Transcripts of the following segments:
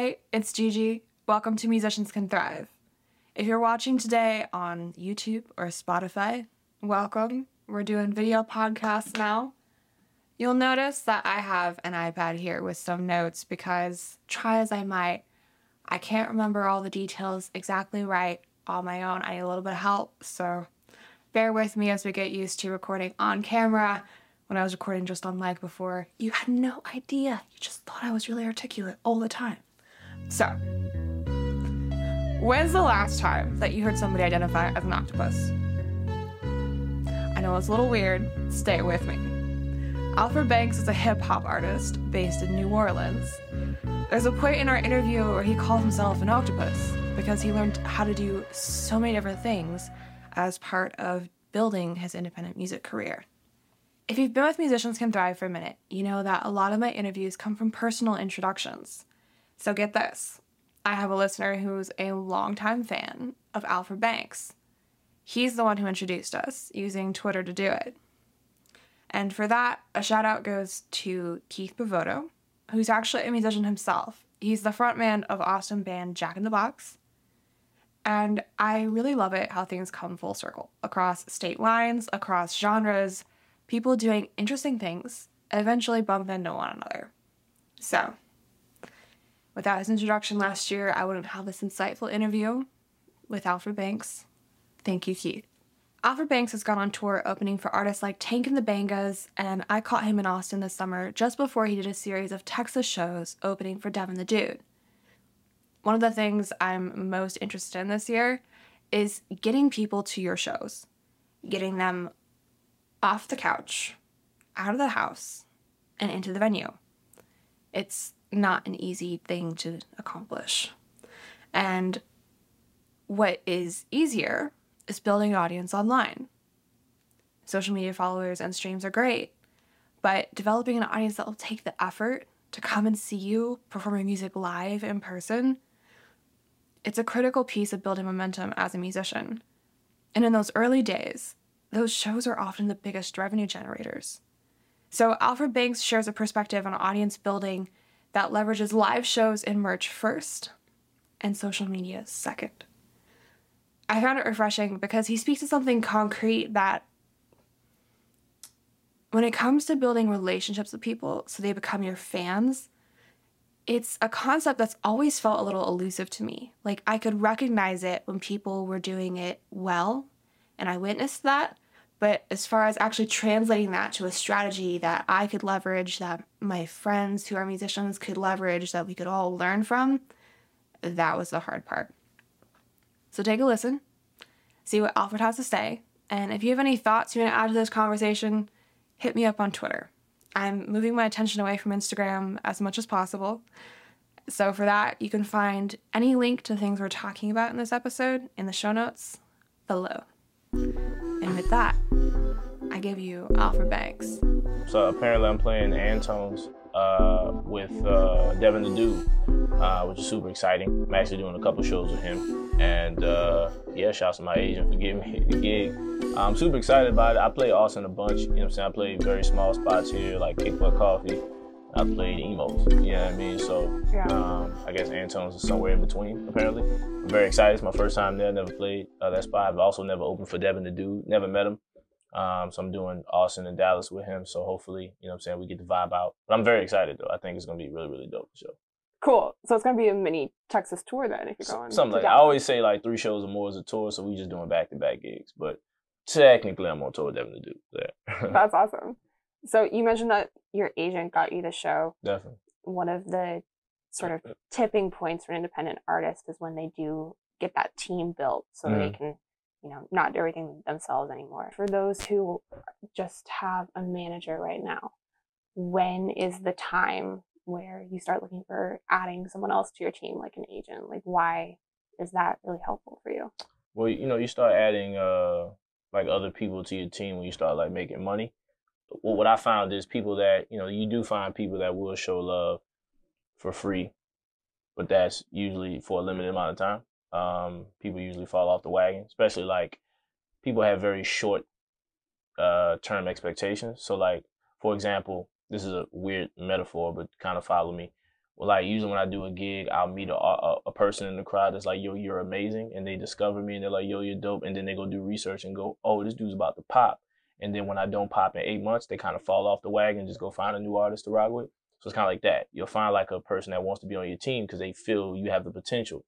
Hey, it's Gigi. Welcome to Musicians Can Thrive. If you're watching today on YouTube or Spotify, welcome. We're doing video podcasts now. You'll notice that I have an iPad here with some notes because, try as I might, I can't remember all the details exactly right on my own. I need a little bit of help, so bear with me as we get used to recording on camera. When I was recording just on mic before, you had no idea. You just thought I was really articulate all the time. So, when's the last time that you heard somebody identify as an octopus? I know it's a little weird. Stay with me. Alfred Banks is a hip hop artist based in New Orleans. There's a point in our interview where he calls himself an octopus because he learned how to do so many different things as part of building his independent music career. If you've been with Musicians Can Thrive for a minute, you know that a lot of my interviews come from personal introductions. So get this I have a listener who's a longtime fan of Alfred Banks. He's the one who introduced us using Twitter to do it. And for that, a shout out goes to Keith Bavoto, who's actually a musician himself. He's the frontman of awesome band Jack in the Box. And I really love it how things come full circle across state lines, across genres, people doing interesting things eventually bump into one another. So, without his introduction last year, I wouldn't have this insightful interview with Alfred Banks. Thank you, Keith. Alfred Banks has gone on tour opening for artists like Tank and the Bangas, and I caught him in Austin this summer just before he did a series of Texas shows opening for Devin the Dude. One of the things I'm most interested in this year is getting people to your shows, getting them off the couch, out of the house, and into the venue. It's not an easy thing to accomplish. And what is easier is building an audience online. Social media followers and streams are great, but developing an audience that will take the effort to come and see you performing music live in person, it's a critical piece of building momentum as a musician. And in those early days, those shows are often the biggest revenue generators. So, Alfred Banks shares a perspective on audience building that leverages live shows and merch first and social media second. I found it refreshing because he speaks to something concrete that when it comes to building relationships with people so they become your fans, it's a concept that's always felt a little elusive to me. Like I could recognize it when people were doing it well, and I witnessed that. But as far as actually translating that to a strategy that I could leverage, that my friends who are musicians could leverage, that we could all learn from, that was the hard part. So take a listen, see what Alfred has to say, and if you have any thoughts you want to add to this conversation, hit me up on Twitter. I'm moving my attention away from Instagram as much as possible. So, for that, you can find any link to things we're talking about in this episode in the show notes below. That, I give you Alfred Banks. So, apparently, I'm playing Antone's uh, with uh, Devin the Dude, uh, which is super exciting. I'm actually doing a couple shows with him. And uh, yeah, shouts to my agent for giving me the gig. I'm super excited about it. I play Austin a bunch. You know what I'm saying? I play very small spots here, like Kick Butt Coffee. I played Emo's. You know what I mean? So yeah. um, I guess Antone's is somewhere in between, apparently. I'm very excited. It's my first time there. Never played uh, that spot. I've also never opened for Devin the Dude. Never met him. Um, so I'm doing Austin and Dallas with him. So hopefully, you know what I'm saying, we get the vibe out. But I'm very excited though. I think it's gonna be really, really dope show. Cool. So it's gonna be a mini Texas tour then if you're going. Something like that. I always say like three shows or more is a tour, so we just doing back to back gigs. But technically I'm on tour with Devin the Dude that. That's awesome. So you mentioned that your agent got you the show. Definitely. One of the sort of tipping points for an independent artist is when they do get that team built so mm-hmm. they can you know, not do everything themselves anymore. For those who just have a manager right now, when is the time where you start looking for adding someone else to your team, like an agent? Like, why is that really helpful for you? Well, you know, you start adding uh like other people to your team when you start like making money. Well, what I found is people that you know you do find people that will show love for free, but that's usually for a limited amount of time um, people usually fall off the wagon, especially like people have very short uh, term expectations. So, like, for example, this is a weird metaphor, but kind of follow me. Well, like usually when I do a gig, I'll meet a, a, a person in the crowd that's like, "Yo, you're amazing," and they discover me and they're like, "Yo, you're dope," and then they go do research and go, "Oh, this dude's about to pop." And then when I don't pop in eight months, they kind of fall off the wagon and just go find a new artist to rock with. So it's kind of like that. You'll find like a person that wants to be on your team because they feel you have the potential.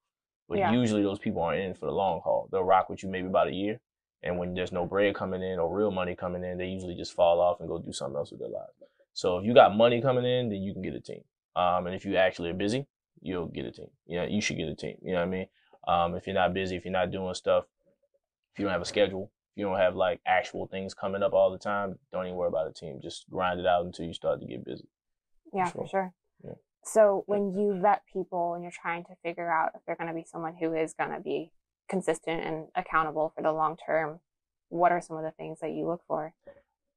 But Yeah. usually those people aren't in for the long haul. They'll rock with you maybe about a year. And when there's no bread coming in or real money coming in, they usually just fall off and go do something else with their lives. So if you got money coming in, then you can get a team. Um, and if you actually are busy, you'll get a team. You know, you should get a team. You know what I mean? Um, if you're not busy, if you're not doing stuff, if you don't have a schedule, if you don't have like actual things coming up all the time, don't even worry about a team. Just grind it out until you start to get busy. Yeah, sure. for sure. Yeah. So when you vet people and you're trying to figure out if they're going to be someone who is going to be consistent and accountable for the long term, what are some of the things that you look for?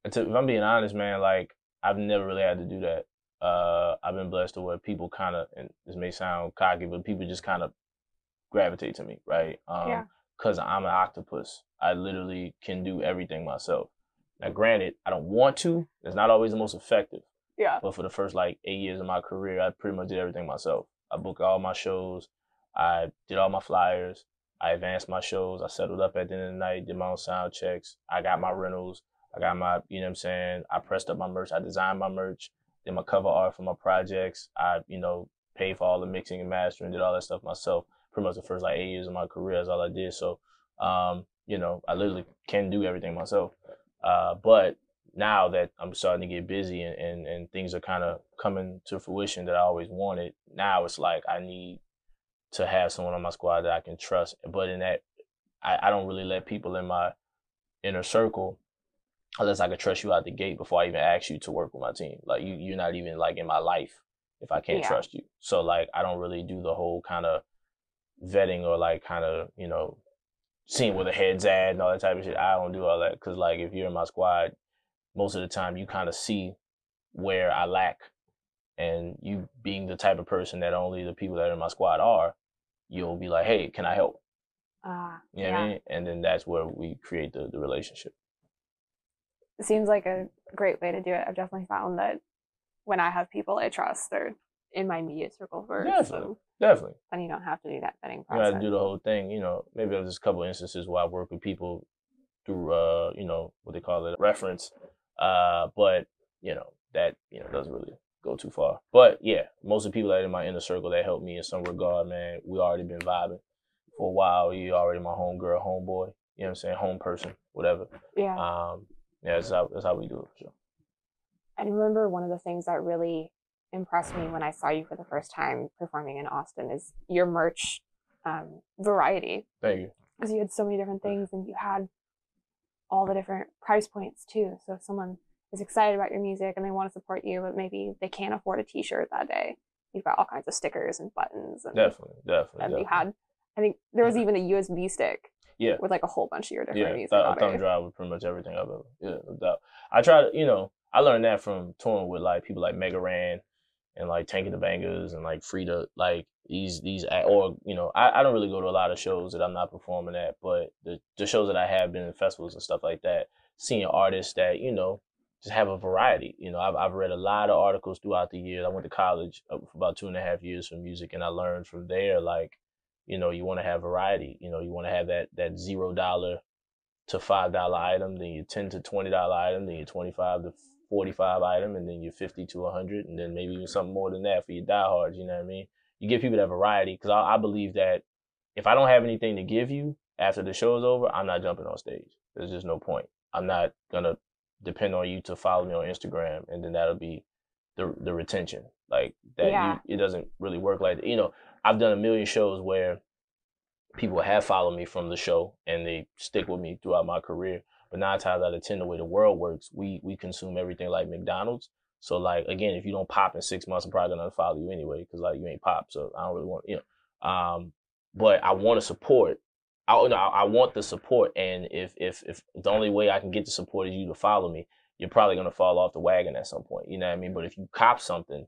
If I'm being honest, man, like I've never really had to do that. Uh, I've been blessed to where people kind of, and this may sound cocky, but people just kind of gravitate to me, right? Um, Yeah. Cause I'm an octopus. I literally can do everything myself. Now, granted, I don't want to. It's not always the most effective. Yeah. But for the first like eight years of my career, I pretty much did everything myself. I booked all my shows. I did all my flyers. I advanced my shows. I settled up at the end of the night, did my own sound checks. I got my rentals. I got my, you know what I'm saying? I pressed up my merch. I designed my merch, did my cover art for my projects. I, you know, paid for all the mixing and mastering, did all that stuff myself. Pretty much the first like eight years of my career is all I did. So, um, you know, I literally can do everything myself. Uh, but now that I'm starting to get busy and, and, and things are kind of coming to fruition that I always wanted, now it's like I need to have someone on my squad that I can trust. But in that, I, I don't really let people in my inner circle unless I can trust you out the gate before I even ask you to work with my team. Like you, you're not even like in my life if I can't Yeah. trust you. So like I don't really do the whole kind of vetting or like kind of you know seeing where the head's at and all that type of shit. I don't do all that because like if you're in my squad, most of the time you kind of see where I lack, and you being the type of person that only the people that are in my squad are, you'll be like, hey, can I help? Uh, You know what I mean? And then that's where we create the, the relationship. It seems like a great way to do it. I've definitely found that when I have people I trust, they're in my immediate circle first. Definitely. So Definitely. And you don't have to do that vetting process. You got to do the whole thing. You know, maybe there's a couple instances where I work with people through, uh, you know, what they call it, reference. Uh, but you know that you know doesn't really go too far. But yeah, most of the people that are in my inner circle that helped me in some regard, man, we already been vibing for a while. You already my homegirl, homeboy. You know what I'm saying? Home person, whatever. yeah. Um, yeah, that's how that's how we do it for sure. I remember one of the things that really impressed me when I saw you for the first time performing in Austin is your merch um, variety. Thank you. Because you had so many different things and you had all the different price points too. So if someone is excited about your music and they want to support you, but maybe they can't afford a t shirt that day, you've got all kinds of stickers and buttons. And, Definitely, definitely. and you had, I think there was even a USB stick Yeah. with like a whole bunch of your different yeah, music th- thumb drive with pretty much everything I've ever. Yeah, no doubt. I try to, you know, I learned that from touring with like people like Mega Ran and like Tank the Bangas and like Freedia, like these these or you know, I, I don't really go to a lot of shows that I'm not performing at, but the the shows that I have been in festivals and stuff like that, seeing artists that you know just have a variety. You know, I've I've read a lot of articles throughout the years. I went to college uh, for about two and a half years for music, and I learned from there like you know, you want to have variety. You know, you want to have that that zero dollar to five dollar item, then your ten to twenty dollar item, then your twenty five to forty five item, and then your fifty to hundred, and then maybe even something more than that for your diehards. You know what I mean? You give people that variety because I, I believe that if I don't have anything to give you after the show is over, I'm not jumping on stage. There's just no point. I'm not gonna depend on you to follow me on Instagram, and then that'll be the the retention. Like that, Yeah. you, it doesn't really work like that. You know, I've done a million shows where people have followed me from the show and they stick with me throughout my career. But nine times out of ten, the way the world works, we we consume everything like McDonald's. So like again, if you don't pop in six months, I'm probably gonna unfollow you anyway because like you ain't pop. So I don't really want you know. Um, but I want to support. I I want the support, and if if if the only way I can get the support is you to follow me, you're probably gonna fall off the wagon at some point. You know what I mean? But if you cop something,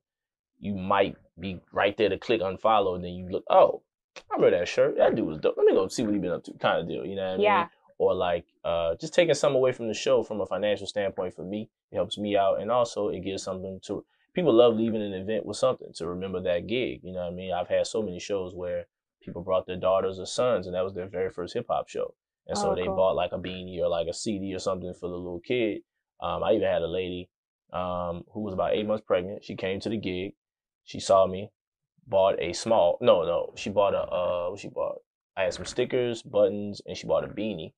you might be right there to click unfollow, and then you look, oh, I remember that shirt. That dude was dope. Let me go see what he been up to, kind of deal. You know what I mean? Or like uh, just taking some away from the show from a financial standpoint for me, it helps me out, and also it gives something to people love leaving an event with something to remember that gig. You know what I mean? I've had so many shows where people brought their daughters or sons, and that was their very first hip hop show. And so Oh, they cool. bought like a beanie or like a CD or something for the little kid. Um, I even had a lady um, who was about eight months pregnant. She came to the gig. She saw me, bought a small, no, no, she bought a, uh, what she bought? I had some stickers, buttons, and she bought a beanie.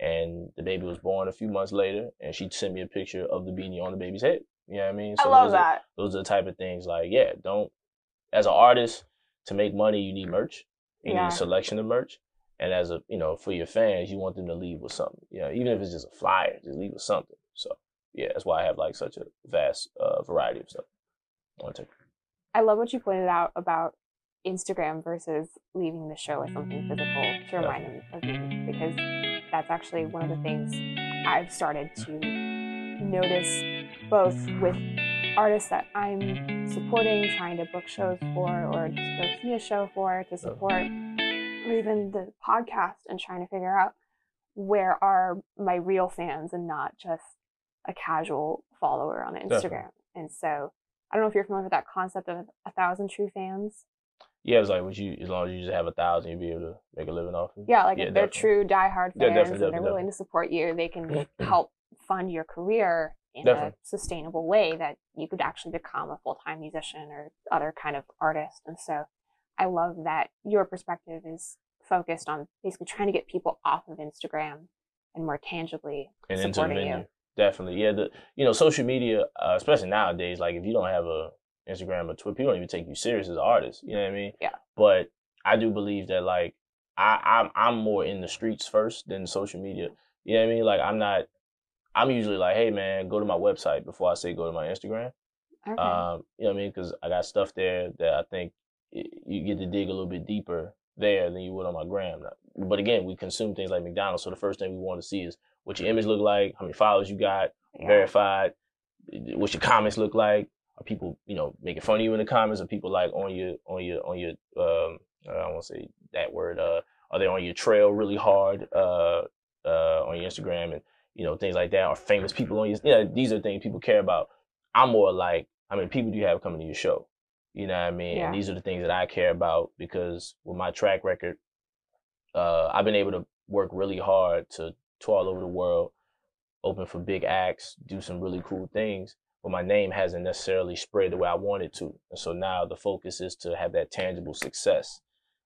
And the baby was born a few months later, and she sent me a picture of the beanie on the baby's head. You know what I mean? I So love those are- that. those are the type of things like, yeah, don't, as an artist, to make money, you need merch. You Yeah. need a selection of merch. And as a, you know, for your fans, you want them to leave with something. You know, even if it's just a flyer, just leave with something. So, yeah, that's why I have like such a vast uh, variety of stuff. I to take. I love what you pointed out about Instagram versus leaving the show with something physical to remind them of you, because that's actually one of the things I've started to notice both with artists that I'm supporting, trying to book shows for, or just go see a show for to oh. support, or even the podcast and trying to figure out where are my real fans and not just a casual follower on Instagram. Definitely. And so I don't know if you're familiar with that concept of a thousand true fans. Yeah, it's like, would you, as long as you just have a thousand, you'd be able to make a living off of it. Yeah, like Yeah, if they're definitely. true diehard Yeah, fans definitely, and they're definitely, willing to support you, they can help fund your career in Definitely. a sustainable way that you could actually become a full time musician or other kind of artist. And so I love that your perspective is focused on basically trying to get people off of Instagram and more tangibly and into the supporting venue. you. Definitely, yeah. The you know social media, uh, especially nowadays, like if you don't have a Instagram or Twitter, people don't even take you serious as an artist. You know what I mean? Yeah. But I do believe that like I I'm I'm more in the streets first than social media. You know what I mean? Like I'm not. I'm usually like, hey man, go to my website before I say go to my Instagram. Okay. Um, you know what I mean? Because I got stuff there that I think you get to dig a little bit deeper there than you would on my gram. But again, we consume things like McDonald's, so the first thing we want to see is what your image look like, how many followers you got, Yeah. verified, what your comments look like. Are people, you know, making fun of you in the comments? Are people like on your on your on your um I don't want to say that word. Uh, are they on your trail really hard? Uh, uh, on your Instagram and you know things like that. Are famous people on your? Yeah, these are things people care about. I'm more like, how many people do you have coming to your show? You know what I mean? Yeah. And these are the things that I care about because with my track record, uh, I've been able to work really hard to tour all over the world, open for big acts, do some really cool things. But my name hasn't necessarily spread the way I wanted to. And so now the focus is to have that tangible success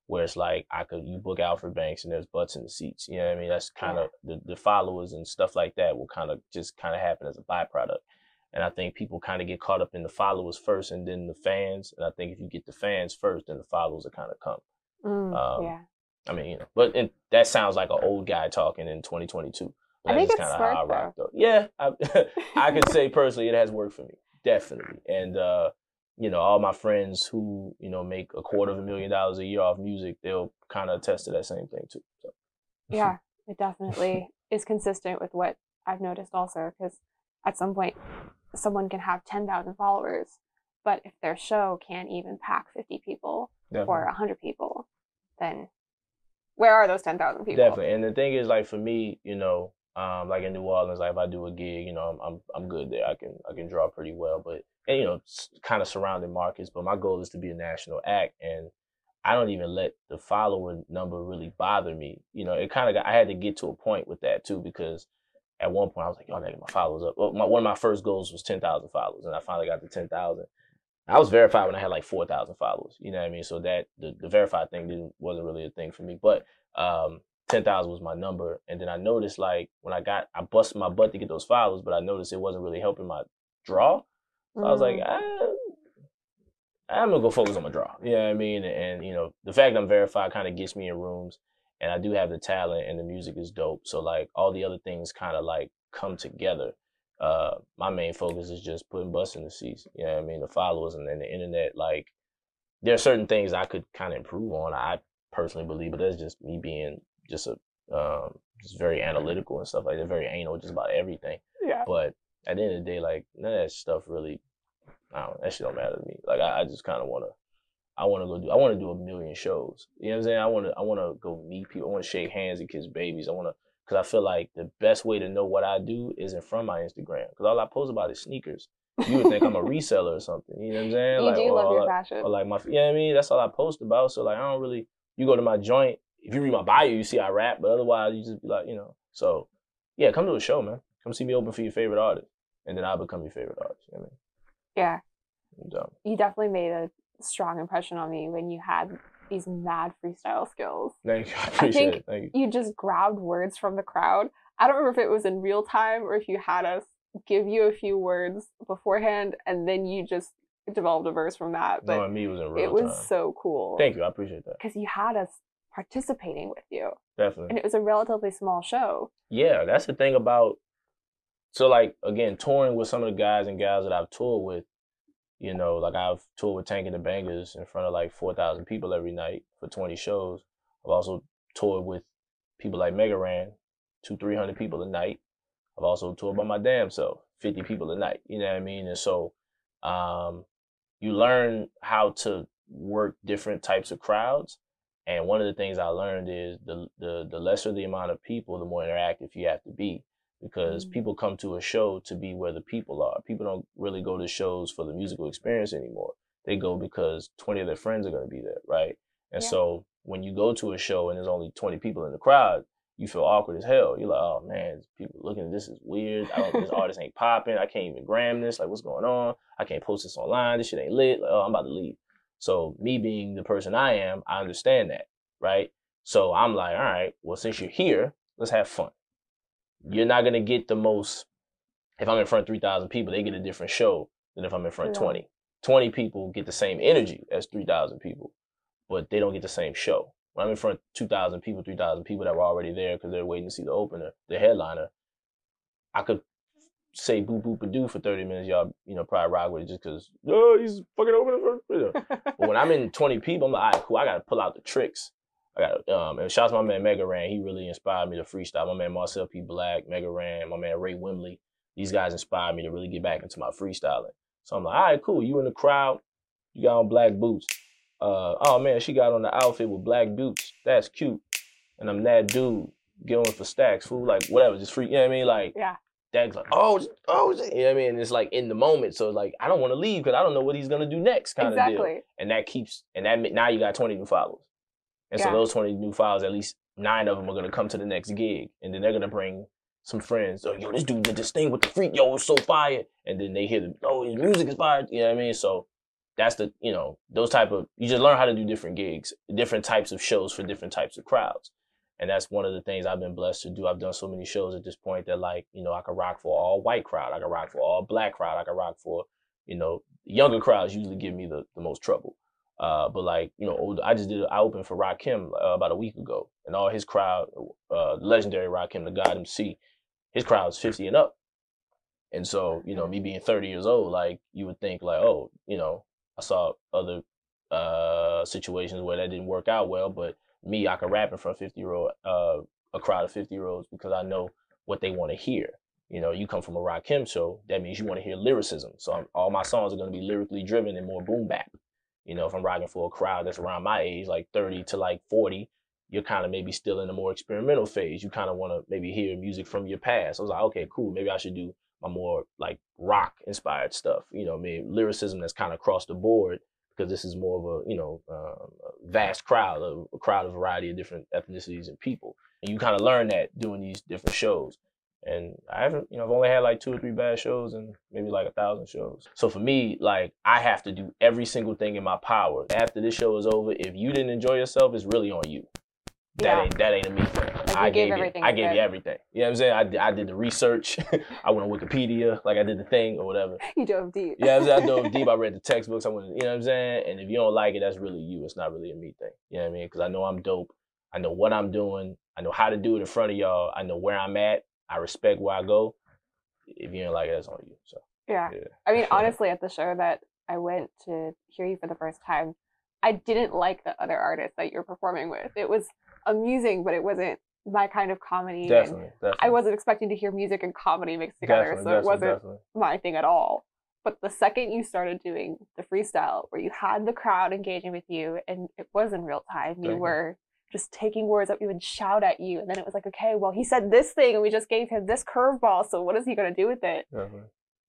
where it's like I could you book Alfred Banks and there's butts in the seats. You know what I mean? That's kind of the, the followers and stuff like that will kind of just kind of happen as a byproduct. And I think people kind of get caught up in the followers first and then the fans. And I think if you get the fans first, then the followers will kind of come. Mm, um, yeah. I mean, you know, but and that sounds like an old guy talking in 2022. I think it's kinda how I though. Yeah, I, I could say personally, it has worked for me, definitely. And uh, you know, all my friends who you know make a quarter of a million dollars a year off music, they'll kind of attest to that same thing too. So. yeah, it definitely is consistent with what I've noticed also. Because at some point, someone can have 10,000 followers, but if their show can't even pack 50 people Definitely. or 100 people, then where are those 10,000 people? Definitely. And the thing is, like for me, you know, um, like in New Orleans, like if I do a gig, you know, I'm I'm, good there. I can I can draw pretty well, but and you know, kind of surrounding markets. But my goal is to be a national act, and I don't even let the follower number really bother me. You know, it kind of. I had to get to a point with that too because at one point I was like, "Yo, I gotta get my followers up." Well, my, one of my first goals was ten thousand followers, and I finally got to ten thousand. I was verified when I had like four thousand followers. You know what I mean? So that the, the verified thing didn't wasn't really a thing for me. But um, ten thousand was my number, and then I noticed like when I got I busted my butt to get those followers, but I noticed it wasn't really helping my draw. So I was like, Mm, ah, I'm gonna go focus on my draw. You know what I mean? And, you know, the fact I'm verified kind of gets me in rooms, and I do have the talent, and the music is dope. So like all the other things kind of like come together. Uh, my main focus is just putting butts in the seats. You know what I mean? The followers and then the internet. Like there are certain things I could kind of improve on. I personally believe, but that's just me being just a um, just very analytical and stuff like that. Very anal, just about everything. yeah. But at the end of the day, like none of that stuff really, I don't. That shit don't matter to me. Like I, I just kind of want to. I want to go do. I want to do a million shows. You know what I'm saying? I want to. I want to go meet people. I want to shake hands and kiss babies. I want to, because I feel like the best way to know what I do isn't from my Instagram. Because all I post about is sneakers. you would think I'm a reseller or something. You know what I'm saying? You like, do or, love your fashion. or like my, you know what I mean? That's all I post about. So like, I don't really. You go to my joint. If you read my bio, you see I rap, but otherwise, you just be like, you know. So, yeah, come to a show, man. Come see me open for your favorite artist, and then I'll become your favorite artist. You know what yeah, I mean? So, you definitely made a strong impression on me when you had these mad freestyle skills. thank you. I appreciate think- it. Thank you. You just grabbed words from the crowd. I don't remember if it was in real time or if you had us give you a few words beforehand and then you just developed a verse from that. But Knowing me was in real it was so cool. Thank you. I appreciate that. Because you had us participating with you. Definitely. And it was a relatively small show. Yeah, that's the thing about so like again, touring with some of the guys and gals that I've toured with, you know, like I've toured with Tank and the Bangas in front of like four thousand people every night for twenty shows. I've also toured with people like Mega Ran, two, three hundred people a night. I've also toured by my damn self, fifty people a night. You know what I mean? And so um you learn how to work different types of crowds. And one of the things I learned is the the the lesser the amount of people, the more interactive you have to be. Because Mm. people come to a show to be where the people are. People don't really go to shows for the musical experience anymore. They go because twenty of their friends are gonna be there, right? And Yeah. so when you go to a show and there's only twenty people in the crowd, you feel awkward as hell. You're like, oh man, people looking at this is weird. I don't this artist ain't popping. I can't even gram this. Like, what's going on? I can't post this online. This shit ain't lit. Like, oh, I'm about to leave. So me being the person I am, I understand that, right? So I'm like, all right, well, since you're here, let's have fun. You're not gonna get the most. If I'm in front of three thousand people, they get a different show than if I'm in front of Yeah. 20. 20 people get the same energy as 3,000 people, but they don't get the same show. When I'm in front of 2,000 people, 3,000 people that were already there because they're waiting to see the opener, the headliner, I could say boop a doo for 30 minutes. Y'all, you know, probably rock with it just because, oh, he's fucking for. You know. But when I'm in 20 people, I'm like, all right, cool. I got to pull out the tricks. I got um, and shout out to my man Mega Ran. He really inspired me to freestyle. My man Marcel P. Black, Mega Ran, my man Ray Wimley. These guys inspired me to really get back into my freestyling. So I'm like, all right, cool. You in the crowd. You got on black boots. Uh, oh man, she got on the outfit with black boots. That's cute. And I'm that dude going for stacks, fool. Like whatever, just free. You know what I mean? Like yeah. That's like, oh, oh, you know what I mean? And it's like in the moment, so it's like I don't want to leave because I don't know what he's gonna do next, kind of deal. And that keeps, and that now you got 20 new followers, and so those 20 new followers, at least nine of them are gonna come to the next gig, and then they're gonna bring some friends. Oh, yo, this dude did this thing with the freak. Yo, it's so fire. And then they hear the, oh, his music is fire. You know what I mean? So that's the, you know, those type of, you just learn how to do different gigs, different types of shows for different types of crowds. And that's one of the things I've been blessed to do. I've done so many shows at this point that like, you know, I can rock for all white crowd. I can rock for all black crowd. I can rock for, you know, younger crowds usually give me the, the most trouble. Uh, but like, you know, older, I just did, I opened for Rakim uh, about a week ago and all his crowd, uh, legendary Rakim, the God MC, his crowd's 50 and up. And so, you know, me being 30 years old, like you would think like, oh, you know, I saw other uh situations where that didn't work out well, but me, I can rap in front of 50 year old uh a crowd of 50 year olds because I know what they want to hear. You know, you come from a rock Rakim show, that means you want to hear lyricism. So I'm, all my songs are going to be lyrically driven and more boom bap. You know, if I'm rocking for a crowd that's around my age, like 30 to like 40, you're kind of maybe still in a more experimental phase. You kind of want to maybe hear music from your past. I was like, okay, cool. Maybe I should do my more like rock inspired stuff. You know, maybe lyricism that's kind of across the board because this is more of a you know um, a vast crowd, a, a crowd of variety of different ethnicities and people. And you kind of learn that doing these different shows. And I haven't, you know, I've only had like two or three bad shows and maybe like a thousand shows. So for me, like I have to do every single thing in my power. After this show is over, if you didn't enjoy yourself, it's really on you. That Yeah. ain't that ain't a me thing. You I gave gave you, everything I gave you everything. You know what I'm saying? I, did- I did the research. I went on Wikipedia, like I did the thing or whatever. You dove deep. Yeah, I, I dove deep. I read the textbooks. I went, you know what I'm saying? And if you don't like it, that's really you. It's not really a me thing. You know what I mean? Because I know I'm dope. I know what I'm doing. I know how to do it in front of y'all. I know where I'm at. I respect where I go. If you don't like it, that's on you. So Yeah. yeah. I mean, honestly, at the show that I went to hear you for the first time, I didn't like the other artists that you're performing with. It was amusing, but it wasn't my kind of comedy. and Definitely, definitely. I wasn't expecting to hear music and comedy mixed together, Definitely, so it wasn't my thing at all. But the second you started doing the freestyle, where you had the crowd engaging with you, and it was in real time, you were just taking words that we would shout at you, and then it was like, okay, well, he said this thing, and we just gave him this curveball, so what is he gonna do with it?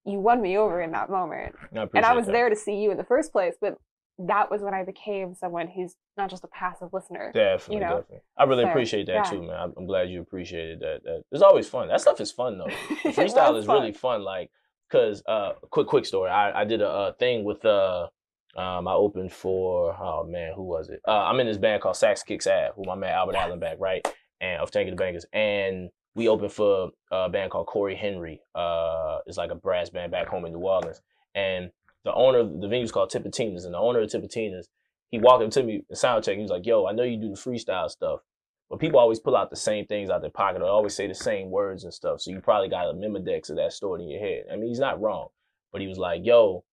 You won me over in that moment. I and I was that. there to see you in the first place, but that was when I became someone who's not just a passive listener. Definitely, you know? definitely. I really So, appreciate that yeah. too, man. I'm, glad you appreciated that. That it's always fun. That stuff is fun though. The freestyle is fun. really fun. Like, cause uh, quick quick story. I, I did a, uh thing with uh, um, I opened for oh man, who was it? Uh, I'm in this band called Sax Kicks Ass, who my man Albert Allenback, right? And of Tank the Bangas, and we opened for a band called Corey Henry. Uh, it's like a brass band back home in New Orleans, and the owner of the venue venue's called Tipitina's, and the owner of Tipitina's, he walked up to me in sound check. He was like, "Yo, I know you do the freestyle stuff." But people always pull out the same things out their pocket or always say the same words and stuff. So you probably got a Memodex of that stored in your head. I mean, he's not wrong. But he was like, yo,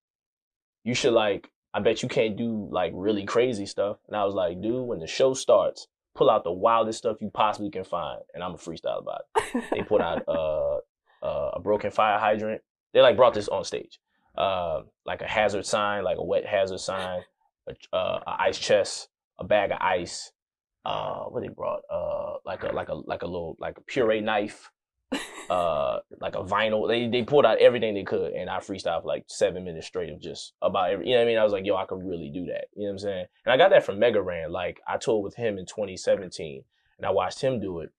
you should like, I bet you can't do like really crazy stuff. And I was like, dude, when the show starts, pull out the wildest stuff you possibly can find. And I'm a freestyle about it. They put out uh, uh, a broken fire hydrant. They like brought this on stage. Uh, like a hazard sign, like a wet hazard sign, a, uh, a ice chest, a bag of ice, uh what they brought uh like a like a like a little like a puree knife uh like a vinyl. They they pulled out everything they could and i freestyled like seven minutes straight of just about every you know what i mean? I was like yo i could really do that. You know what i'm saying? And i got that from mega ran. Like i toured with him in 2017 and i watched him do it.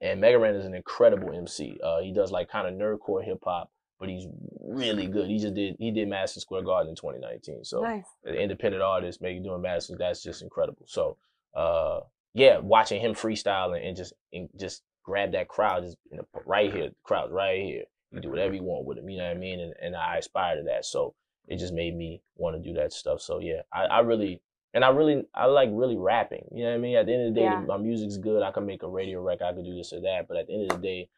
And mega ran is an incredible mc uh he does like kind of nerdcore hip-hop but he's really good. He just did he did madison square garden in 2019 so nice. an independent artist maybe doing masters that's just incredible. So uh yeah watching him freestyle and, and just and just grab that crowd just you know, right here the crowd's right here. You do whatever you want with him you know what i mean? And, and i aspire to that. So it just made me want to do that stuff. So yeah I, I really and i really i like really rapping you know what i mean? At the end of the day Yeah. my music's good. I can make a radio record. I can do this or that. But at the end of the day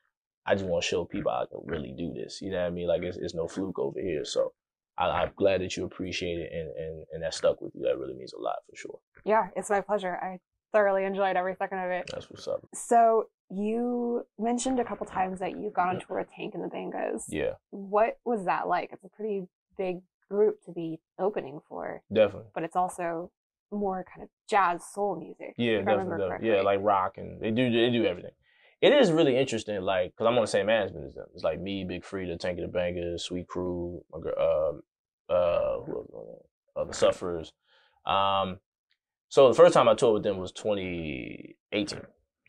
i just want to show people i can really do this you know what i mean like it's, it's no fluke over here so I, i'm glad that you appreciate it and, and and that stuck with you that really means a lot for sure Yeah, it's my pleasure. I thoroughly enjoyed every second of it. That's what's up. So you mentioned a couple times that you've gone on tour with Tank and the Bangas. Yeah, What was that like? It's a pretty big group to be opening for, definitely. but it's also more kind of jazz soul music. Yeah, if I remember definitely. definitely. Yeah, like rock and they do they do everything. It is really interesting, like, cause I'm on the same management as them. It's like me, Big Freedia, Tank of the Bangas, Sweet Crew, my girl, uh, uh, who else? Uh, the Sufferers. Um, so the first time I toured with them was 2018.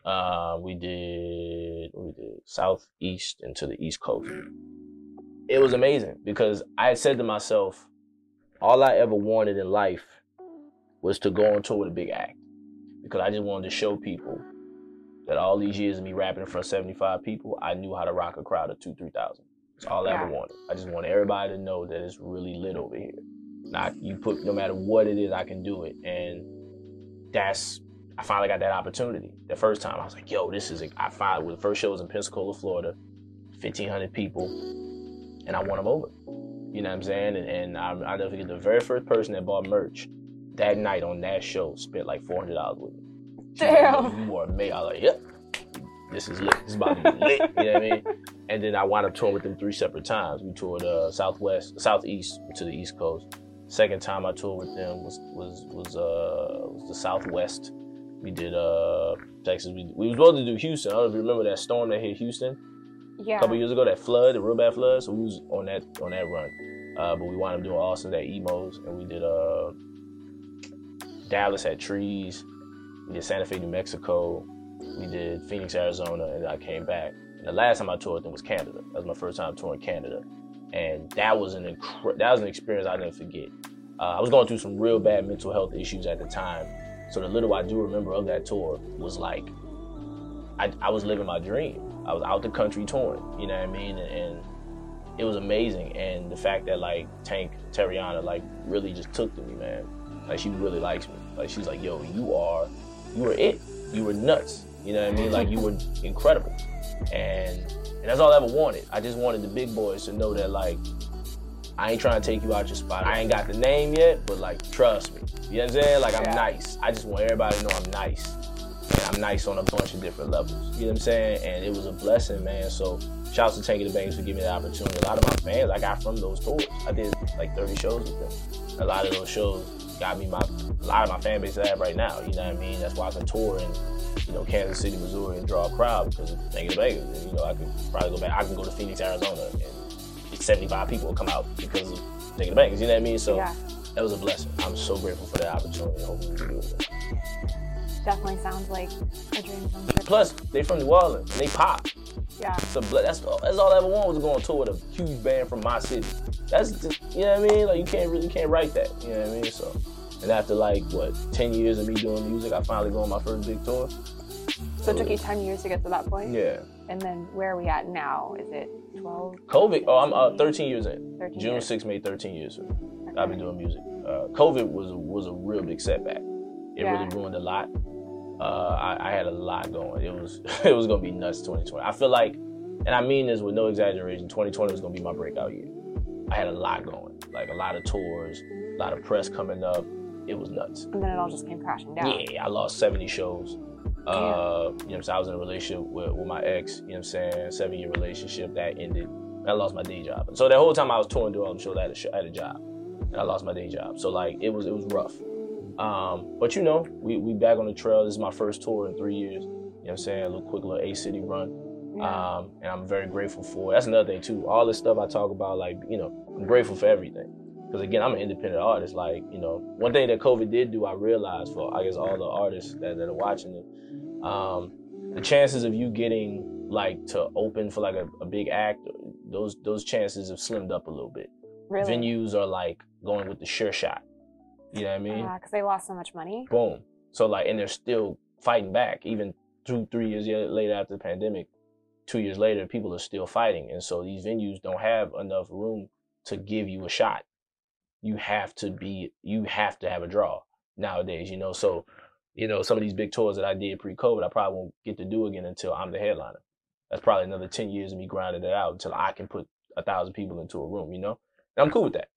Uh, we did we did southeast and to the east coast. It was amazing because I had said to myself, all I ever wanted in life was to go on tour with a big act because I just wanted to show people that all these years of me rapping in front of 75 people, I knew how to rock a crowd of two, 3,000. That's all I ever wanted. I just want everybody to know that it's really lit over here. Now, you put, no matter what it is, I can do it. And that's, I finally got that opportunity. The first time I was like, yo, this is, a, I finally, well, the first show was in Pensacola, Florida, 1,500 people, and I won them over. You know what I'm saying? And, and I, I never forget the very first person that bought merch that night on that show spent like four hundred dollars with me. She was like, Damn. You were amazing. I was like, yep, this is lit. This is about to be lit. You know what I mean? And then I wound up touring with them three separate times. We toured uh, Southwest, Southeast to the East Coast. Second time I toured with them was was was uh was the Southwest. We did uh Texas. We, we was supposed to do Houston. I don't know if you remember that storm that hit Houston yeah. a couple years ago, that flood, the real bad flood. So we was on that on that run. Uh, but we wound up doing Austin at Emo's, and we did uh, Dallas at Trees. We did Santa Fe, New Mexico. We did Phoenix, Arizona, and I came back. And the last time I toured them was Canada. That was my first time touring Canada, and that was an incre- that was an experience I didn't forget. Uh, I was going through some real bad mental health issues at the time, so the little I do remember of that tour was like I, I was living my dream. I was out the country touring, you know what I mean? And, and it was amazing. And the fact that like Tank Tarriona like really just took to me, man. Like she really likes me. Like she's like, yo, you are, you were it. You were nuts. You know what I mean? Like you were incredible. And and that's all I ever wanted. I just wanted the big boys to know that like I ain't trying to take you out your spot. I ain't got the name yet, but like trust me. You know what I'm saying? Like I'm Yeah. nice. I just want everybody to know I'm nice. And I'm nice on a bunch of different levels. You know what I'm saying? And it was a blessing, man. So shouts to Tank of the Bangas for giving me the opportunity. A lot of my fans I got from those tours. I did like 30 shows with them. A lot of those shows got me my a lot of my fan base I have right now. You know what I mean? That's why I can tour in, you know, Kansas City, Missouri and draw a crowd because of the Banks. And, you know, I could probably go back. I can go to Phoenix, Arizona and 75 people will come out because of the banks. You know what I mean? So yeah, that was a blessing. I'm so grateful for that opportunity. Hopefully we do it. Definitely sounds like a dream come true. Plus, they from New Orleans and they pop. Yeah, So that's all, that's all I ever wanted was to go on tour with a huge band from my city. That's just, you know what I mean? Like you can't really can't write that. You know what I mean? So, and after like what ten years of me doing music, I finally go on my first big tour. so it took you ten years to get to that point. Yeah. And then where are we at now? Is it twelve? COVID. Oh, I'm uh, 13 years in. 13 June years. 6 made 13 years. I've been doing music. Uh, COVID was was a real big setback. It Yeah. really ruined a lot. Uh, I, I had a lot going. It was it was gonna be nuts 2020. I feel like, and I mean this with no exaggeration, 2020 was gonna be my breakout year. I had a lot going, like a lot of tours, a lot of press coming up. It was nuts. And then it all just came crashing down. Yeah, I lost 70 shows. Uh, you know what I'm saying? I was in a relationship with, with my ex, you know what I'm saying? Seven year relationship that ended. I lost my day job. So that whole time I was touring doing all the shows, I had a, sh- I had a job. And I lost my day job. So like it was it was rough. Um, but you know, we, we back on the trail. This is my first tour in three years. You know what I'm saying? A little quick little A City run. Yeah. Um, and I'm very grateful for it. That's another thing too. All this stuff I talk about, like, you know, I'm grateful for everything. Because again, I'm an independent artist. Like, you know, one thing that COVID did do, I realized for I guess all the artists that, that are watching it, um, the chances of you getting like to open for like a, a big act, those those chances have slimmed up a little bit. really? Venues are like going with the sure shot. You know what I mean? Uh, because they lost so much money. boom. So like, and they're still fighting back, even two, three years later after the pandemic. Two years later, people are still fighting, and so these venues don't have enough room to give you a shot. You have to be, you have to have a draw nowadays, you know. So, you know, some of these big tours that I did pre-COVID, I probably won't get to do again until I'm the headliner. That's probably another ten years of me grinding it out until I can put a thousand people into a room, you know. And I'm cool with that.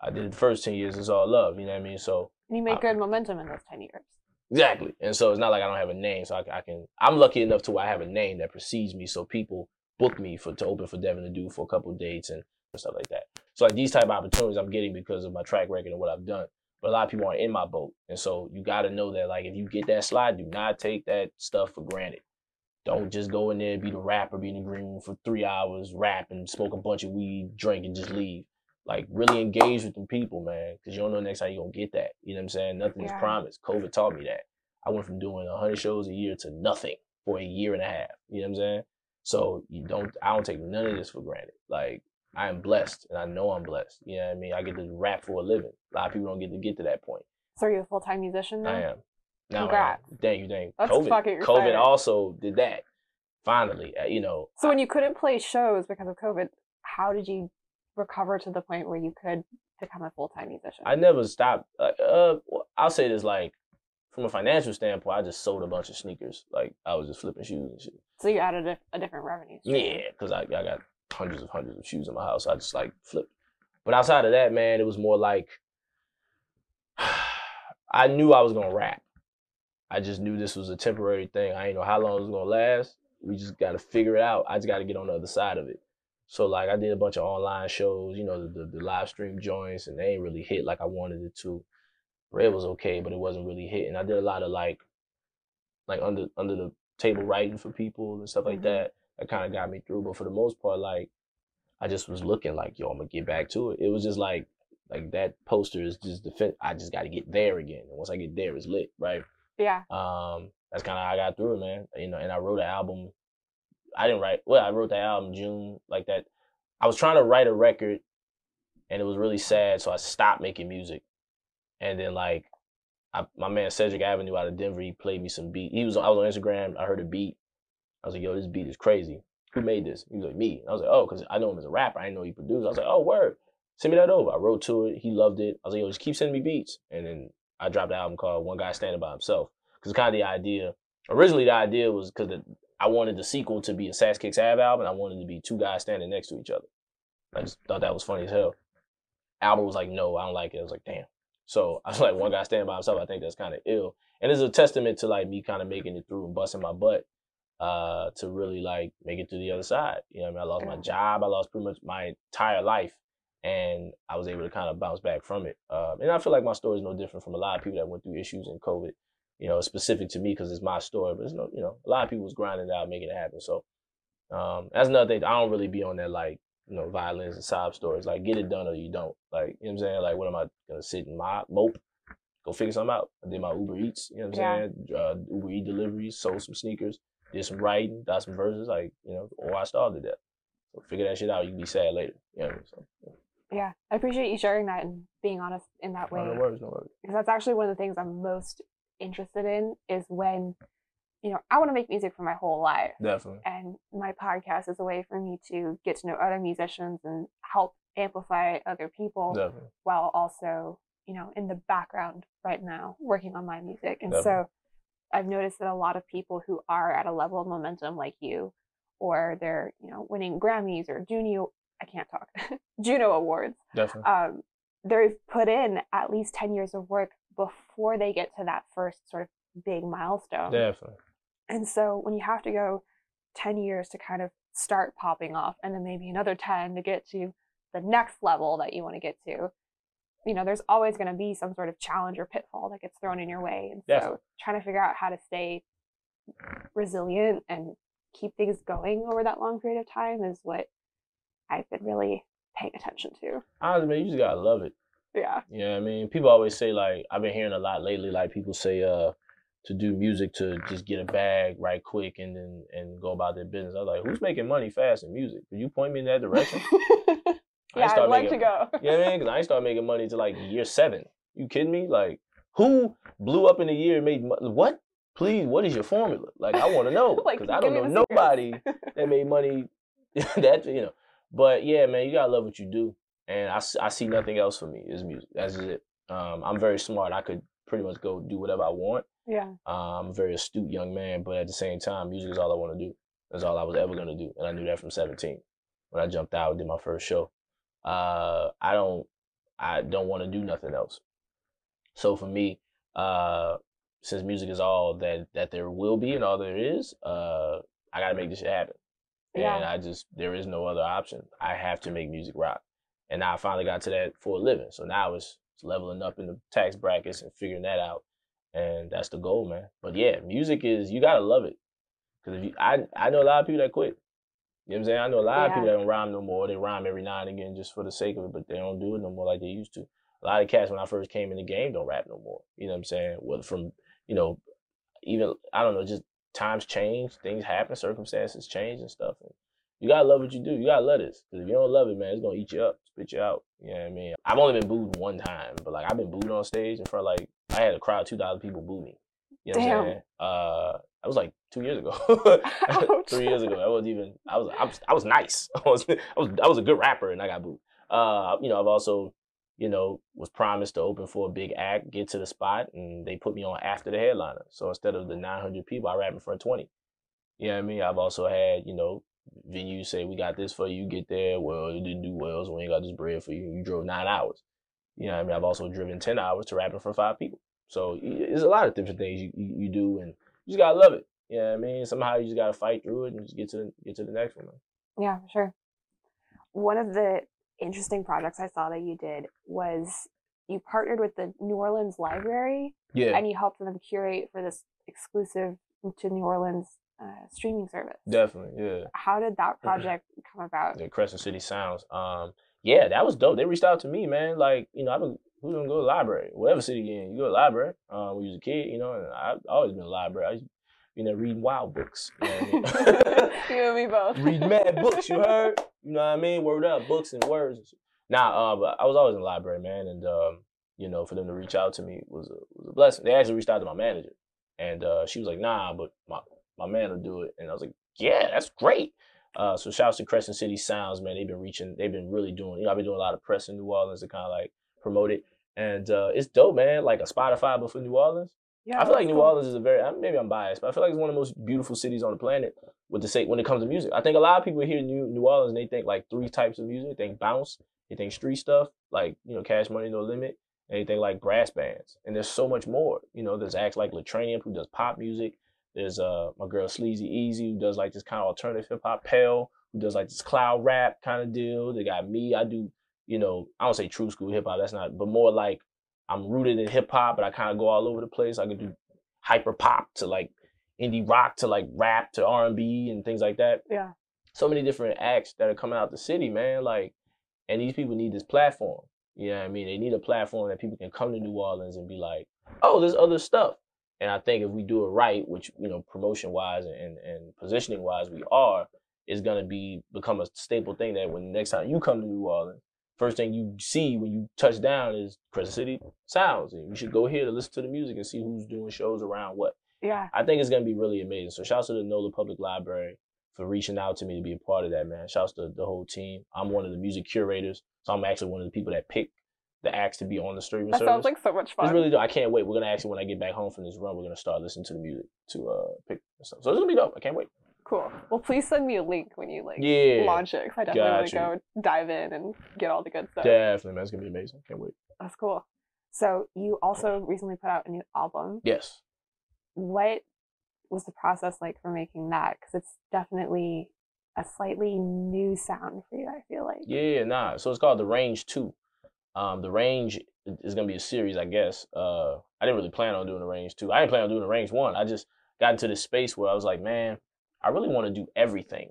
I did the first ten years; it's all love, you know what I mean. So And you made Uh, good momentum in those ten years. Exactly. And so it's not like I don't have a name. So I, I can, I'm lucky enough to where I have a name that precedes me. So people book me for, to open for Devin the Dude for a couple of dates and stuff like that. So like these type of opportunities I'm getting because of my track record and what I've done. But a lot of people aren't in my boat. And so you got to know that like, if you get that slide, do not take that stuff for granted. Don't just go in there, be the rapper, be in the green room for three hours, rap and smoke a bunch of weed, drink and just leave. Like really engage with the people, man, because you don't know next time you're gonna get that. You know what I'm saying? Nothing's Yeah. promised. COVID taught me that. I went from doing 100 shows a year to nothing for a year and a half. You know what I'm saying? So you don't, I don't take none of this for granted. Like I am blessed, and I know I'm blessed. You know what I mean? I get to rap for a living. A lot of people don't get to get to that point. So are you a full time musician now? I am. Now I am. Congrats. Thank you, thank you. That's COVID, fucking COVID exciting. also did that. Finally, uh, you know. So when you couldn't play shows because of COVID, how did you recover to the point where you could become a full time musician? I never stopped. Like, uh, I'll say this like, from a financial standpoint, I just sold a bunch of sneakers. Like I was just flipping shoes and shit. so you added a, a different revenue stream. Yeah, because I, I got hundreds of hundreds of shoes in my house. I just like flipped. But outside of that, man, it was more like I knew I was gonna rap. I just knew this was a temporary thing. I didn't know how long it was gonna last. We just got to figure it out. I just got to get on the other side of it. So like I did a bunch of online shows, you know, the, the, the live stream joints, and they ain't really hit like I wanted it to. Red was okay, but it wasn't really hitting. I did a lot of like, like under under the table writing for people and stuff like Mhm. that. That kind of got me through. But for the most part, like I just was looking like, yo, I'm gonna get back to it. It was just like, like that poster is just defend. I just got to get there again. And once I get there, it's lit, right? Yeah. Um, that's kind of how I got through it, man. You know, and I wrote an album. I didn't write. Well, I wrote that album June like that. I was trying to write a record, and it was really sad, so I stopped making music. And then like, I, my man Cedric Avenue out of Denver, he played me some beat. He was I was on Instagram. I heard a beat. I was like, yo, this beat is crazy. Who made this? He was like, me. I was like, oh, because I know him as a rapper. I didn't know he produced. I was like, oh, word. Send me that over. I wrote to it. He loved it. I was like, yo, just keep sending me beats. And then I dropped an album called One Guy Standing by Himself. Because kind of the idea, originally the idea was because I wanted the sequel to be a Sass Kicks Ab album. I wanted to be two guys standing next to each other. I just thought that was funny as hell. Albert was like, no, I don't like it. I was like, damn. So I was like, one guy standing by himself. I think that's kind of ill. And it's a testament to like me kind of making it through and busting my butt uh, to really like make it to the other side. You know what I mean? I lost my job. I lost pretty much my entire life. And I was able to kind of bounce back from it. Um, and I feel like my story is no different from a lot of people that went through issues in COVID. You know, specific to me because it's my story, but it's no, you know, a lot of people was grinding out, making it happen. So um, that's another thing. I don't really be on that like you know, violence and sob stories. Like, get it done or you don't. Like, you know what I'm saying? Like, what am I gonna sit and mope? mope? Go figure something out. I did my Uber Eats, you know what I'm Yeah. saying? Uh, Uber Eat deliveries, sold some sneakers, did some writing, got some verses, like, you know, or I started that. So figure that shit out. You can be sad later. You know what I mean? So, yeah. Yeah, I appreciate you sharing that and being honest in that way. no worries, no worries. because that's actually one of the things I'm most interested in is when, you know, I want to make music for my whole life. Definitely. And my podcast is a way for me to get to know other musicians and help amplify other people Definitely. while also, you know, in the background right now working on my music. And Definitely. so I've noticed that a lot of people who are at a level of momentum like you, or they're, you know, winning Grammys or Juno, I can't talk, Juno Awards, Definitely. um, they've put in at least 10 years of work before they get to that first sort of big milestone. Definitely. And so when you have to go 10 years to kind of start popping off and then maybe another 10 to get to the next level that you want to get to, you know, there's always going to be some sort of challenge or pitfall that gets thrown in your way. And so trying to figure out how to stay resilient and keep things going over that long period of time is what I've been really paying attention to. Honestly, man, you just gotta love it. Yeah. You know I mean? People always say like I've been hearing a lot lately, like people say uh to do music to just get a bag right quick and then and go about their business. I was like, who's making money fast in music? Could you point me in that direction? yeah, I'd like making- to go. You know I mean? Because I ain't start making money to like year seven. You kidding me? Like, who blew up in a year and made what? Please, what is your formula? Like, I want to know Like, because I don't know nobody that made money. that you know, but yeah, man, you gotta love what you do, and I, I see nothing else for me is music. That's it. Um, I'm very smart. I could pretty much go do whatever I want. yeah. Um, I'm a very astute young man, but at the same time, music is all I want to do. That's all I was ever gonna do, and I knew that from 17 when I jumped out and did my first show. Uh, I don't, I don't want to do nothing else. So for me, uh, since music is all that that there will be and all there is, uh, I gotta make this shit happen. And I just there is no other option. I have to make music rock. And now I finally got to that for a living. So now it's, it's leveling up in the tax brackets and figuring that out. And that's the goal, man. But yeah, music is you gotta love it. Cause if you I I know a lot of people that quit. You know what I'm saying? I know a lot of people that don't rhyme no more. They rhyme every now and again just for the sake of it, but they don't do it no more like they used to. A lot of cats when I first came in the game don't rap no more. You know what I'm saying? Whether from, you know, even I don't know, just times change, things happen, circumstances change and stuff. And you gotta love what you do. You gotta love this. Cause if you don't love it, man, it's gonna eat you up, spit you out. You know what I mean? I've only been booed one time, but like I've been booed on stage in front of like I had a crowd of two thousand people boo me. You know what Damn. I'm saying? Uh that was like two years ago. Three years ago. I wasn't even I was I was I was nice. I was I was I was a good rapper and I got booed. Uh, you know, I've also, you know, was promised to open for a big act, get to the spot, and they put me on after the headliner. So instead of the 900 people, I rap in front of 20. You know what I mean? I've also had, you know, venues say, we got this for you, get there. Well, you didn't do well, so we ain't got this bread for you. You drove nine hours. You know I mean? I've also driven 10 hours to rap in front of five people. So there's a lot of different things you, you, you do, and you just gotta love it. You know what I mean? Somehow you just gotta fight through it and just get to the, get to the next one. Yeah, sure. One of the interesting projects I saw that you did was you partnered with the New Orleans Library Yeah, and you helped them curate for this exclusive to New Orleans uh, streaming service. definitely. Yeah. How did that project come about? the Crescent City Sounds. Um, yeah, that was dope. They reached out to me, man. Like, you know, I've been who's gonna go to the library? Whatever city you're in, you go to the library. Um, when you was a kid, you know, and I've always been a library. I used in there reading wild books. You know what I mean? you and me both. Read mad books, you heard? You know what I mean? Word up, books and words. Nah, uh, but I was always in the library, man, and um, you know, for them to reach out to me was a was a blessing. They actually reached out to my manager, and uh, she was like, "Nah, but my my man will do it," and I was like, "Yeah, that's great." Uh, so shouts to Crescent City Sounds, man. They've been reaching, they've been really doing. You know, I've been doing a lot of press in New Orleans to kind of like promote it, and uh, it's dope, man. Like a Spotify, but for New Orleans. Yeah, I feel like that's New. Orleans is a very maybe I'm biased, but I feel like it's one of the most beautiful cities on the planet with the say when it comes to music. I think a lot of people hear New New Orleans and they think like three types of music. They think bounce, they think street stuff, like you know Cash Money No Limit, and they think like brass bands. And there's so much more. You know, there's acts like Latranium who does pop music. There's uh my girl Sleazy Easy who does like this kind of alternative hip hop. Pale who does like this cloud rap kind of deal. They got me. I do you know I don't say true school hip hop. That's not, but more like I'm rooted in hip hop, but I kind of go all over the place. I can do hyper pop to like indie rock to like rap to R and B and things like that. Yeah. so many different acts that are coming out the city, man. Like, and these people need this platform. You know what I mean? They need a platform that people can come to New Orleans and be like, oh, there's other stuff. And I think if we do it right, which you know, promotion wise and, and positioning wise, we are, is gonna be become a staple thing that when next time you come to New Orleans, first thing you see when you touch down is Crescent City Sounds, and you should go here to listen to the music and see who's doing shows around what. Yeah. I think it's gonna be really amazing. So shouts to the NOLA Public Library for reaching out to me to be a part of that, man. Shouts to the whole team. I'm one of the music curators, so I'm actually one of the people that pick the acts to be on the streaming That service. sounds like so much fun. It's really dope. I can't wait. We're gonna actually when I get back home from this run, we're gonna start listening to the music to uh pick stuff. So it's gonna be dope. I can't wait. cool. Well, please send me a link when you like Yeah. launch it. 'cause I definitely want to go dive in and get all the good stuff. Definitely, man. It's gonna be amazing. Can't wait. That's cool. So you also recently put out a new album. Yes. What was the process like for making that? Because it's definitely a slightly new sound for you. I feel like. Yeah, nah. So it's called the Range Two. Um, the Range is gonna be a series, I guess. Uh, I didn't really plan on doing the Range Two. I didn't plan on doing the Range One. I just got into this space where I was like, man, I really want to do everything.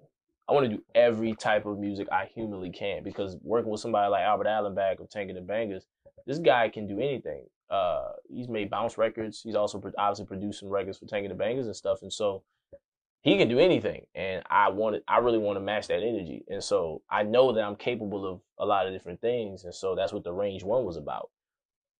I want to do every type of music I humanly can because working with somebody like Albert Allenback of Tank and the Bangas, this guy can do anything. Uh, he's made bounce records. He's also obviously producing records for Tank and the Bangas and stuff. And so he can do anything. And I wanted, I really want to match that energy. And so I know that I'm capable of a lot of different things. And so that's what the range one was about.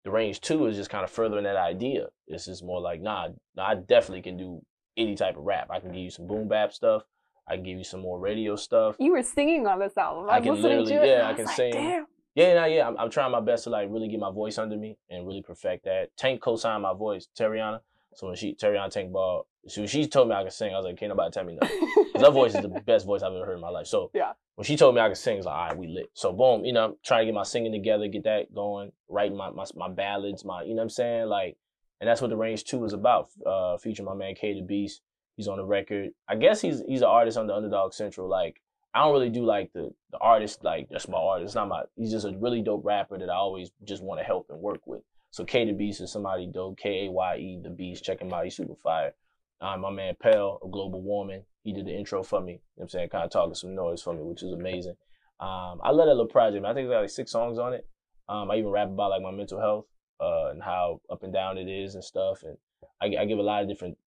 The range two is just kind of furthering that idea. It's just more like, nah, nah, I definitely can do any type of rap. I can give you some boom bap stuff. I can give you some more radio stuff. You were singing on this album. I I, can literally- yeah, I can like, sing. Damn. Yeah, no, yeah. I'm, I'm trying my best to like really get my voice under me and really perfect that. Tank co-signed my voice, Tarriona. So when she Tarriona Tank Ball, when she told me I could sing, I was like, can't nobody tell me no." Cause her voice is the best voice I've ever heard in my life. So Yeah. when she told me I could sing, it's like, all right, we lit. So boom, you know, I'm trying to get my singing together, get that going, writing my, my my ballads, my you know what I'm saying? Like, and that's what the range two is about. Uh featuring my man Kaye the Beast. He's on the record. I guess he's he's an artist on the Underdog Central. Like, I don't really do like the the artist, like that's my artist. It's not my he's just a really dope rapper that I always just want to help and work with. So Kaye the Beast is somebody dope. K A Y E the Beast. Check him out. He's super fire. Um, my man Pell of Global Warming. He did the intro for me. You know what I'm saying? Kind of talking some noise for me, which is amazing. Um, I love that little project. Man. I think it's got like six songs on it. Um, I even rap about like my mental health uh, and how up and down it is and stuff. And I, I give a lot of different,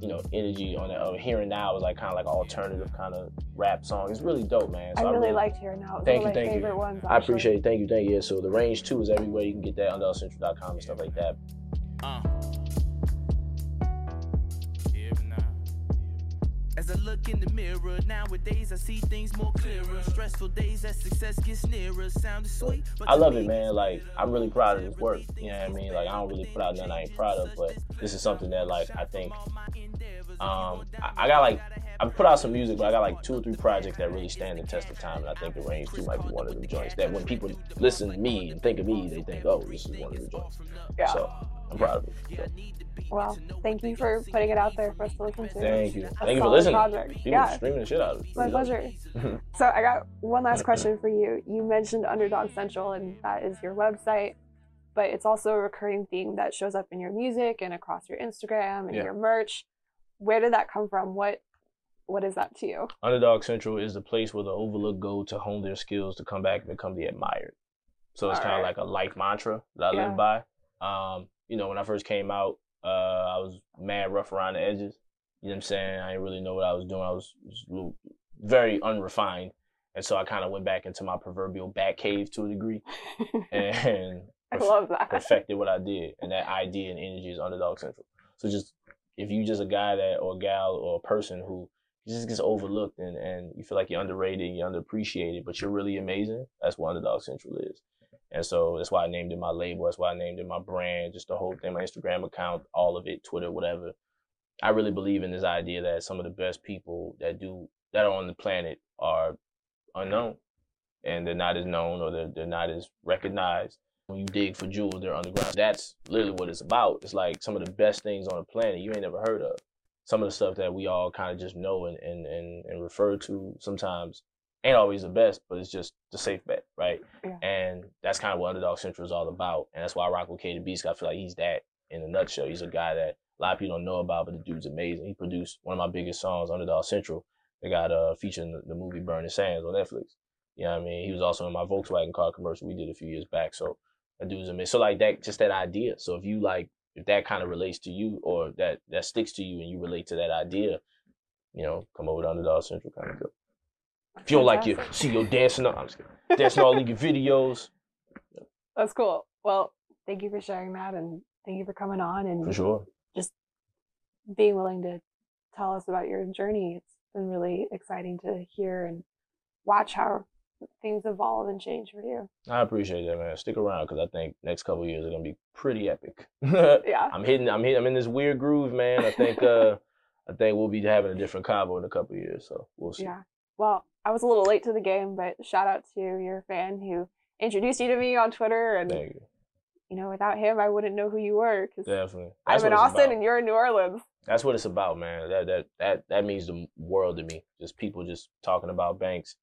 you know, energy on it. Uh, Here and Now is like kind of like alternative kind of rap song. It's really dope, man. So I So really liked Here and Now. It Thank one you, of my thank you. ones. I appreciate it. Thank you, thank you. Yeah, so the range two is everywhere. You can get that on underdogcentral.com and stuff like that. Uh. As I look in the mirror, nowadays I see things more clearer. Stressful days as success gets nearer. Sound sweet, I love it, man. Like. I'm really proud of this work. You know what I mean? Like I don't really put out nothing I ain't proud of, but this is something that like I think um I, I got like I put out some music, but I got like two or three projects that really stand the test of time, and I think the range two might be one of them joints that when people listen to me and think of me, they think, oh, this is one of the joints. Yeah. So I'm proud of it. So, Well, thank you for putting it out there for us to listen to. thank you. A Thank you for listening. project. People Yeah. streaming the shit out of it. My pleasure. so I got one last question for you. You mentioned Underdog Central, and that is your website, but it's also a recurring theme that shows up in your music and across your Instagram and Yeah. your merch. Where did that come from? What What is that to you? Underdog Central is the place where the overlooked go to hone their skills to come back and become the admired. So it's kind of Alright. like a life mantra that I Yeah. live by. Um, you know, when I first came out, uh, I was mad rough around the edges. You know what I'm saying? I didn't really know what I was doing. I was, was very unrefined. And so I kind of went back into my proverbial bat cave to a degree and I love that. perfected what I did, and that idea and energy is underdog central. So just if you just a guy that or a gal or a person who just gets overlooked and, and you feel like you're underrated you're underappreciated, but you're really amazing, that's what underdog central is. And so that's why I named it my label. That's why I named it my brand, just the whole thing, my Instagram account, all of it, Twitter, whatever. I really believe in this idea that some of the best people that do that are on the planet are unknown and they're not as known or they're, they're not as recognized when you dig for jewels, they're underground. That's literally what it's about. It's like some of the best things on the planet you ain't never heard of. Some of the stuff that we all kind of just know and, and, and, and refer to sometimes ain't always the best, but it's just the safe bet, right? Yeah. And that's kind of what Underdog Central is all about. And that's why I rock with Kaye the Beast. I feel like he's that in a nutshell. He's a guy that a lot of people don't know about, but the dude's amazing. He produced one of my biggest songs, Underdog Central. They got uh featuring the, the movie Burning Sands on Netflix. You know what I mean? He was also in my Volkswagen car commercial we did a few years back. So that dude's amazing. So like that, just that idea. So if you like, if that kind of relates to you or that that sticks to you and you relate to that idea, you know, come over to Underdog Central kind of go. If you don't like your see your dancing, I'm just kidding. Dancing all in your videos, That's cool. Well, thank you for sharing that and thank you for coming on and for sure. Just being willing to tell us about your journey. It's been really exciting to hear and watch how things evolve and change for you. I appreciate that, man. Stick around because I think next couple of years are gonna be pretty epic. Yeah. I'm hitting. I'm hitting. I'm in this weird groove, man. I think. uh I think we'll be having a different combo in a couple of years, so we'll see. Yeah. Well, I was a little late to the game, but shout out to your fan who introduced you to me on Twitter. And, you. you know, without him, I wouldn't know who you were Definitely. I'm in Austin about. and you're in New Orleans. That's what it's about, man. That that that that means the world to me. Just people just talking about banks.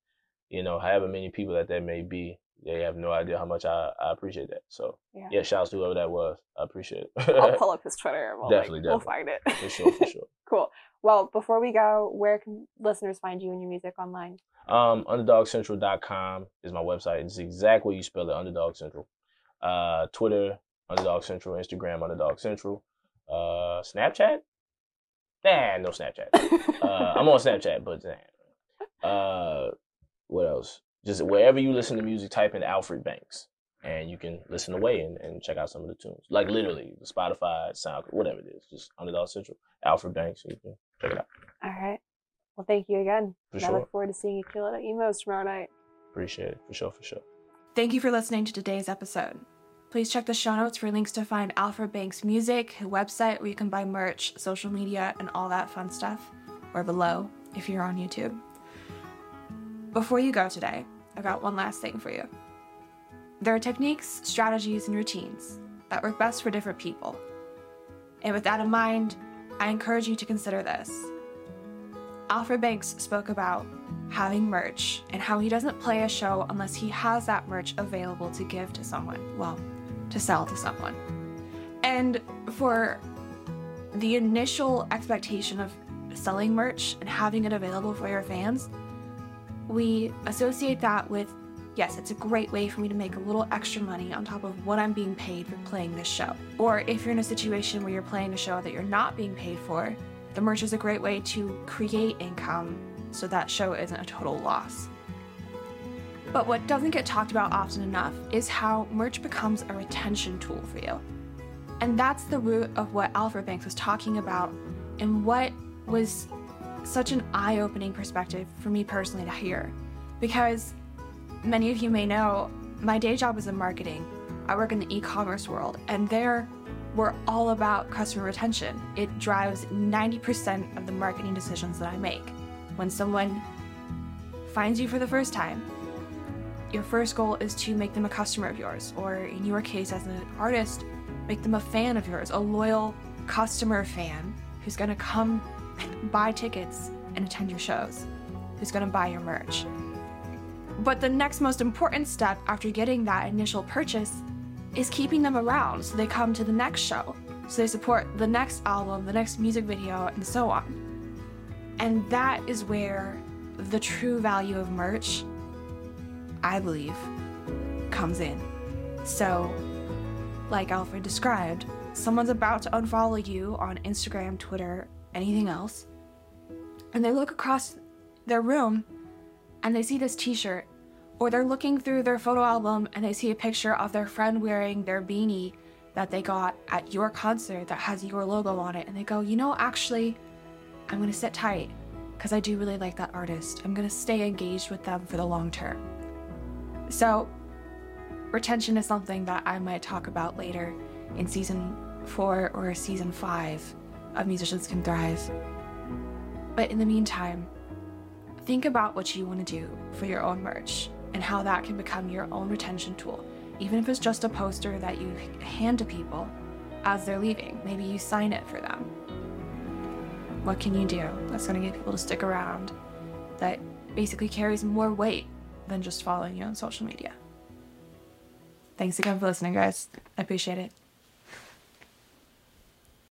You know, however many people that that may be, they have no idea how much I, I appreciate that. So Yeah. yeah, shouts to whoever that was. I appreciate it. I'll pull up his Twitter. We'll, Definitely, like, we'll find it. for sure, for sure. cool. Well, before we go, where can listeners find you and your music online? Um, UnderdogCentral.com is my website. It's exactly what you spell it, Underdog Central. Uh, Twitter, Underdog Central. Instagram, Underdog Central. Uh, Snapchat? Nah, no Snapchat. uh, I'm on Snapchat, but nah. uh, what else? Just wherever you listen to music, type in Alfred Banks, and you can listen away and, and check out some of the tunes. Like literally, the Spotify, Sound, whatever it is, just Underdog Central, Alfred Banks. You can check it out. All right. Well, thank you again. For and I sure. look forward to seeing you kill it at Emo's tomorrow night. Appreciate it. For sure, for sure. Thank you for listening to today's episode. Please check the show notes for links to find Alfred Banks' music, website where you can buy merch, social media, and all that fun stuff, or below if you're on YouTube. Before you go today, I've got one last thing for you. There are techniques, strategies, and routines that work best for different people. And with that in mind, I encourage you to consider this. Alfred Banks spoke about having merch and how he doesn't play a show unless he has that merch available to give to someone. Well, to sell to someone. And for the initial expectation of selling merch and having it available for your fans, we associate that with yes, it's a great way for me to make a little extra money on top of what I'm being paid for playing this show. Or if you're in a situation where you're playing a show that you're not being paid for, the merch is a great way to create income so that show isn't a total loss. But what doesn't get talked about often enough is how merch becomes a retention tool for you. And that's the root of what Alfred Banks was talking about and what was such an eye opening perspective for me personally to hear. Because many of you may know, my day job is in marketing. I work in the e commerce world, and there we're all about customer retention. It drives 90% of the marketing decisions that I make. When someone finds you for the first time, your first goal is to make them a customer of yours, or in your case, as an artist, make them a fan of yours, a loyal customer fan who's gonna come buy tickets and attend your shows, who's gonna buy your merch. But the next most important step after getting that initial purchase is keeping them around so they come to the next show, so they support the next album, the next music video, and so on. And that is where the true value of merch, I believe, comes in. So, like Alfred described, someone's about to unfollow you on Instagram, Twitter, anything else, and they look across their room and they see this t shirt, or they're looking through their photo album and they see a picture of their friend wearing their beanie that they got at your concert that has your logo on it, and they go, you know, actually, I'm gonna sit tight because I do really like that artist. I'm gonna stay engaged with them for the long term. So, retention is something that I might talk about later in season four or season five of Musicians Can Thrive. But in the meantime, think about what you want to do for your own merch and how that can become your own retention tool. Even if it's just a poster that you hand to people as they're leaving, maybe you sign it for them. What can you do that's going to get people to stick around that basically carries more weight than just following you on social media? Thanks again for listening, guys. I appreciate it.